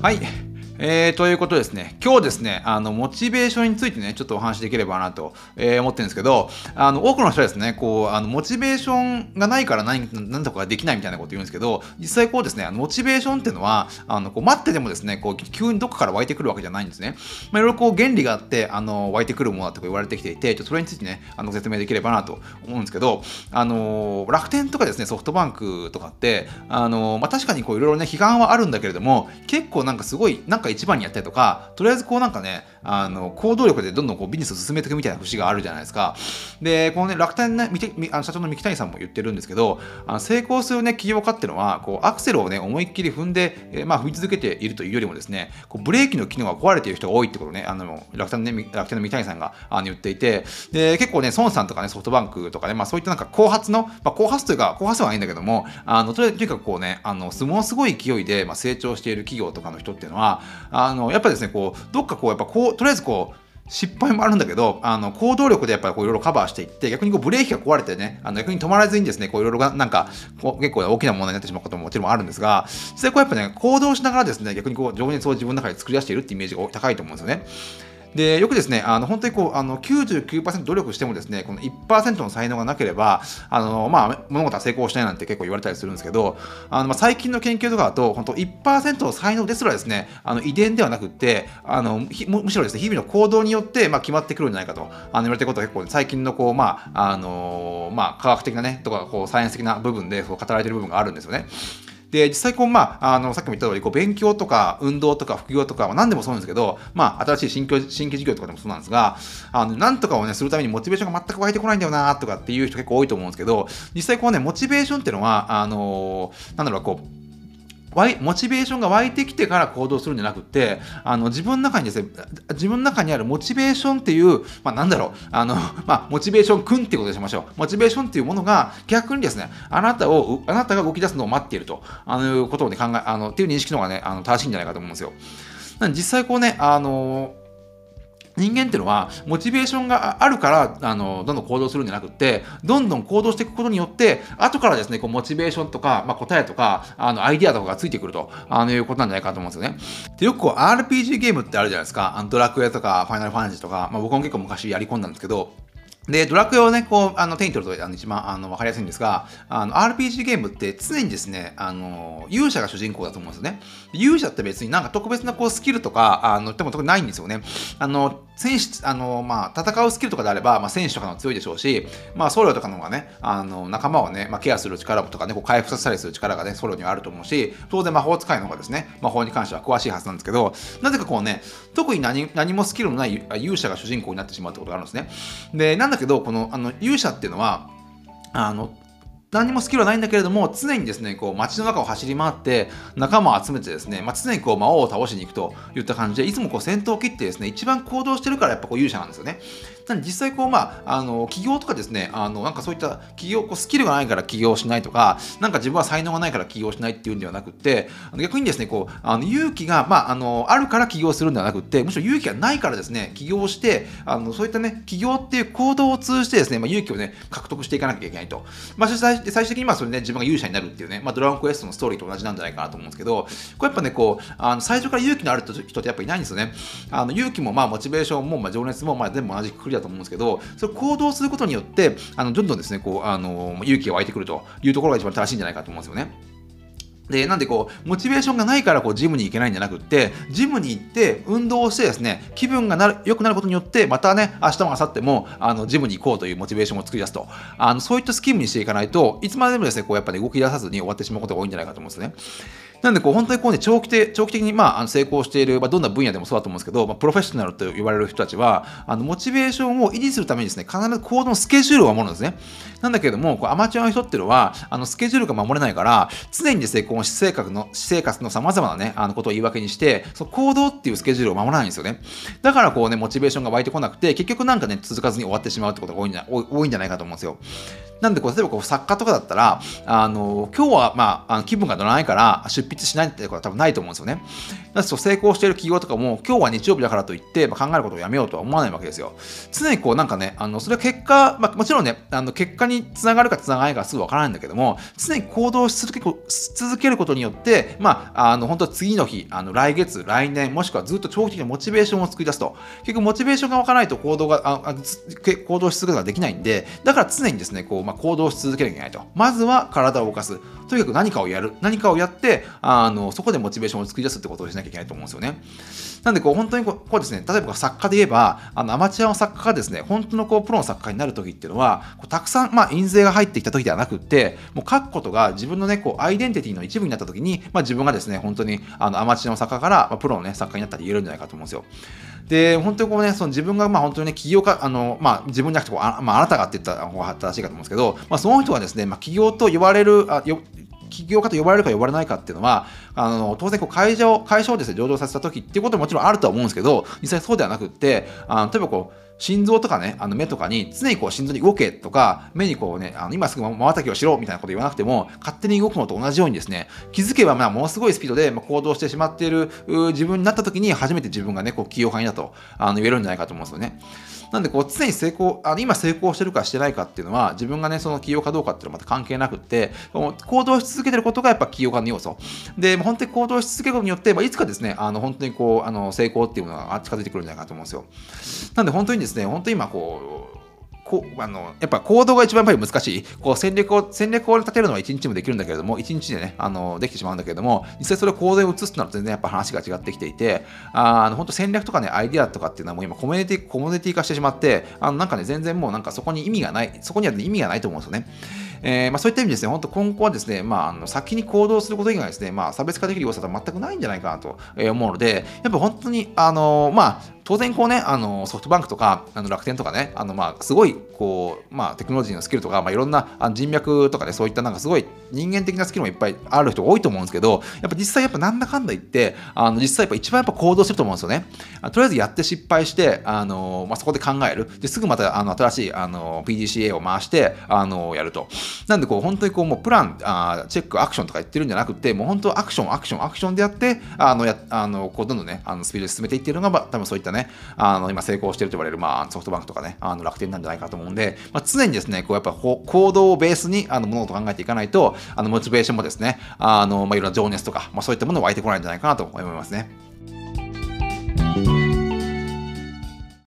はい。えー、ということですね、今日ですね、あの、モチベーションについてね、ちょっとお話しできればなと、えー、思ってるんですけど、あの、多くの人はですね、こう、あの、モチベーションがないから何、何とかできないみたいなこと言うんですけど、実際こうですね、あのモチベーションっていうのは、あの、こう、待っててもですね、こう、急にどっかから湧いてくるわけじゃないんですね。まあ、いろいろこう、原理があって、あの、湧いてくるものだって言われてきていて、ちょっとそれについてね、あの、説明できればなと思うんですけど、あの、楽天とかですね、ソフトバンクとかって、あの、まあ、確かにこう、いろいろね、批判はあるんだけれども、結構なんかすごい、なんか一番にやったりとか、とりあえずこうなんかね、あの、行動力でどんどんこうビジネスを進めていくみたいな節があるじゃないですか。で、このね、楽天ね、あの社長の三木谷さんも言ってるんですけど、あの成功するね、企業家っていうのは、こう、アクセルをね、思いっきり踏んで、えー、まあ、踏み続けているというよりもですね、こうブレーキの機能が壊れている人が多いってことね、あの、楽天ね、楽天の三木谷さんがあの言っていて、で、結構ね、孫さんとかね、ソフトバンクとかね、まあ、そういったなんか後発の、まあ、後発というか、後発はいいんだけども、あの、とにかくこうね、あの、ものすごい勢いで、まあ、成長している企業とかの人っていうのは、あの、やっぱですね、こう、どっかこう、やっぱこう、とりあえずこう、失敗もあるんだけど、あの、行動力でやっぱりこういろいろカバーしていって、逆にこうブレーキが壊れてね、あの逆に止まらずにですね、こういろいろなんか、こう結構大きな問題になってしまうことももちろんあるんですが、実際こうやっぱね、行動しながらですね、逆にこう情熱を自分の中で作り出しているっていうイメージが高いと思うんですよね。でよくですねあの本当にこうあの99%努力してもですねこの1%の才能がなければあの、まあ、物事は成功しないなんて結構言われたりするんですけどあの、まあ、最近の研究とかだと本当1%の才能ですらですねあの遺伝ではなくってあのむしろですね日々の行動によって、まあ、決まってくるんじゃないかとあの言われてることは結構、ね、最近のこう、まああのまあ、科学的なねとかこうサイエンス的な部分でそう語られてる部分があるんですよね。で、実際こう、まあ、あの、さっきも言った通り、こう、勉強とか、運動とか、副業とか、まあ、何でもそうなんですけど、まあ、新しい新規新規事業とかでもそうなんですが、あの、なんとかをね、するためにモチベーションが全く湧いてこないんだよな、とかっていう人結構多いと思うんですけど、実際こうね、モチベーションっていうのは、あのなんだろう、こう、モチベーションが湧いてきてから行動するんじゃなくて、あの、自分の中にですね、自分の中にあるモチベーションっていう、まあ、なんだろう、あの、まあ、モチベーション君ってことにしましょう。モチベーションっていうものが逆にですね、あなたを、あなたが動き出すのを待っていると、あの、ことをね、考え、あの、っていう認識の方がね、あの、正しいんじゃないかと思うんですよ。実際こうね、あの人間っていうのは、モチベーションがあるから、あの、どんどん行動するんじゃなくって、どんどん行動していくことによって、後からですね、こう、モチベーションとか、まあ、答えとか、あの、アイディアとかがついてくると、あの、いうことなんじゃないかと思うんですよね。で、よくこう、RPG ゲームってあるじゃないですか。ドラクエとか、ファイナルファンタジーとか、まあ、僕も結構昔やり込んだんですけど、で、ドラクエをね、こう、あの、手に取るとあの一番、あの、わかりやすいんですが、あの、RPG ゲームって常にですね、あの、勇者が主人公だと思うんですよね。勇者って別になんか特別なこう、スキルとか、あの、でも特にないんですよね。あの、戦士、あの、まあ、戦うスキルとかであれば、まあ、戦士とかの強いでしょうし、まあ、僧侶とかの方がね、あの、仲間をね、まあ、ケアする力とかね、こう回復させたりする力がね、僧侶にはあると思うし、当然魔法使いの方がですね、魔法に関しては詳しいはずなんですけど、なぜかこうね、特に何何もスキルのない勇者が主人公になってしまうってことがあるんですね。で、なんだけど、この、あの、勇者っていうのは、あの、何もスキルはないんだけれども、常にですね、こう街の中を走り回って、仲間を集めてですね、まあ、常にこう魔王を倒しに行くといった感じで、いつもこう戦闘を切ってですね、一番行動してるからやっぱこう勇者なんですよね。なんで実際こう、まあ、あの、企業とかですね、あの、なんかそういった企業、こうスキルがないから起業しないとか、なんか自分は才能がないから起業しないっていうんではなくて、逆にですね、こう、あの勇気が、まあ、あの、あるから起業するんではなくて、むしろ勇気がないからですね、起業して、あの、そういったね、起業っていう行動を通じてですね、まあ、勇気をね、獲得していかなきゃいけないと。まあ、最終的にまあ、それね、自分が勇者になるっていうね、まあ、ドラゴンクエストのストーリーと同じなんじゃないかなと思うんですけど、これやっぱね、こう、あの最初から勇気のある人ってやっぱいないんですよね。あの勇気も、まあ、モチベーションも、まあ、情熱も、まあ、全部同じくくりだと思うんですけど、それ行動することによって、あのどんどんですね、こう、あの勇気が湧いてくるというところが一番正しいんじゃないかと思うんですよね。で、なんでこう、モチベーションがないからこう、ジムに行けないんじゃなくって、ジムに行って、運動をしてですね、気分がなる良くなることによって、またね、明日も明後日も、あの、ジムに行こうというモチベーションを作り出すと。あの、そういったスキームにしていかないといつまでもですね、こう、やっぱ、ね、動き出さずに終わってしまうことが多いんじゃないかと思うんですね。なんでこう本当にこうね長期的長期的にまあ成功している、まあ、どんな分野でもそうだと思うんですけど、まあ、プロフェッショナルと言われる人たちはあのモチベーションを維持するためにですね必ず行動のスケジュールを守るんですね。なんだけれどもこうアマチュアの人っていうのはあのスケジュールが守れないから常にですねこの私生活の私生活のさまざまなねあのことを言い訳にしてその行動っていうスケジュールを守らないんですよね。だからこうねモチベーションが湧いてこなくて結局なんかね続かずに終わってしまうってことが多いんじゃ多いんじゃないかと思うんですよ。なんでこう、例えばこう作家とかだったら、あの、今日はまあ、あの気分が乗らないから出筆しないってことは多分ないと思うんですよね。だと成功している企業とかも、今日は日曜日だからといって、まあ、考えることをやめようとは思わないわけですよ。常にこうなんかね、あのそれは結果、まあ、もちろんね、あの結果につながるかつながないかすぐわからないんだけども、常に行動し続け続けることによって、まあ、あの本当は次の日、あの来月、来年、もしくはずっと長期的なモチベーションを作り出すと。結局、モチベーションがわからないと行動が、あ行動し続けることができないんで、だから常にですね、こう、まあ、行動し続けなきゃいけないと。まずは体を動かす。とにかく何かをやる。何かをやって、あの、そこでモチベーションを作り出すってことをしなきゃいけないと思うんですよね。なんで、こう、本当にこうこうですね、例えば作家で言えば、あの、アマチュアの作家がですね、本当のこう、プロの作家になるときっていうのは、こうたくさん、まあ、印税が入ってきたときではなくって、もう書くことが自分のね、こう、アイデンティティの一部になったときに、まあ、自分がですね、本当に、あの、アマチュアの作家から、まあ、プロのね、作家になったり言えるんじゃないかと思うんですよ。で、本当にこうね、その自分がまあ本当にね、起業家、あの、まあ自分じゃなくてこうあ、まああなたがって言った方が正しいかと思うんですけど、まあその人がですね、まあ起業と呼ばれる、あよ起業家と呼ばれるか呼ばれないかっていうのは、あの当然こう会社を、会社をですね、上場させた時っていうことももちろんあるとは思うんですけど、実際そうではなくって、あの例えばこう、心臓とかね、あの目とかに常にこう心臓に動けとか、目にこうね、あの今すぐ瞬きをしろみたいなこと言わなくても、勝手に動くのと同じようにですね、気づけばまあものすごいスピードで行動してしまっている自分になった時に初めて自分がね、こう起業家にだとあの言えるんじゃないかと思うんですよね。なんでこう常に成功、あの今成功してるかしてないかっていうのは自分がね、その起業かどうかっていうのはまた関係なくって、行動し続けてることがやっぱ起業家の要素。で、本当に行動し続けることによって、まあ、いつかですね、あの本当にこう、あの成功っていうものが近づいてくるんじゃないかと思うんですよ。なんで本当にですね、本当に今こう、こあのやっぱ行動が一番やっぱり難しい。こう戦略を、戦略を立てるのは1日もできるんだけれども、1日でね、あのできてしまうんだけれども、実際それを行動に移すとなると全然やっぱ話が違ってきていて、あの本当戦略とかね、アイディアとかっていうのはもう今コミュニティ、コミュニティ化してしまって、あのなんかね、全然もうなんかそこに意味がない、そこには、ね、意味がないと思うんですよね。えーまあ、そういった意味ですね、本当今後はですね、まあ、あの先に行動すること以外ですね、まあ、差別化できる要素は全くないんじゃないかなと思うので、やっぱ本当に、あのまあ、当然こうね、あのソフトバンクとかあの楽天とかね、あのまあすごいこう、まあ、テクノロジーのスキルとか、まあ、いろんな人脈とかね、そういったなんかすごい人間的なスキルもいっぱいある人が多いと思うんですけど、やっぱ実際やっぱなんだかんだ言って、あの実際やっぱ一番やっぱ行動してると思うんですよね。とりあえずやって失敗して、あのまあ、そこで考える。ですぐまたあの新しいあの PDCA を回してあのやると。なんでこう本当にこうもうプランあ、チェック、アクションとか言ってるんじゃなくて、もう本当アクション、アクション、アクションでやって、あのやあのこうどんどんね、あのスピードで進めていってるのが、まあ多分そういったね、ねあの今成功してると言われる、まあ、ソフトバンクとかね、あの楽天なんじゃないかと思うんで、まあ、常にですね、こうやっぱこう行動をベースにあの物事を考えていかないと、あのモチベーションもですね、あのまあ、いろんな情熱とか、まあ、そういったもの湧いてこないんじゃないかなと思いますね。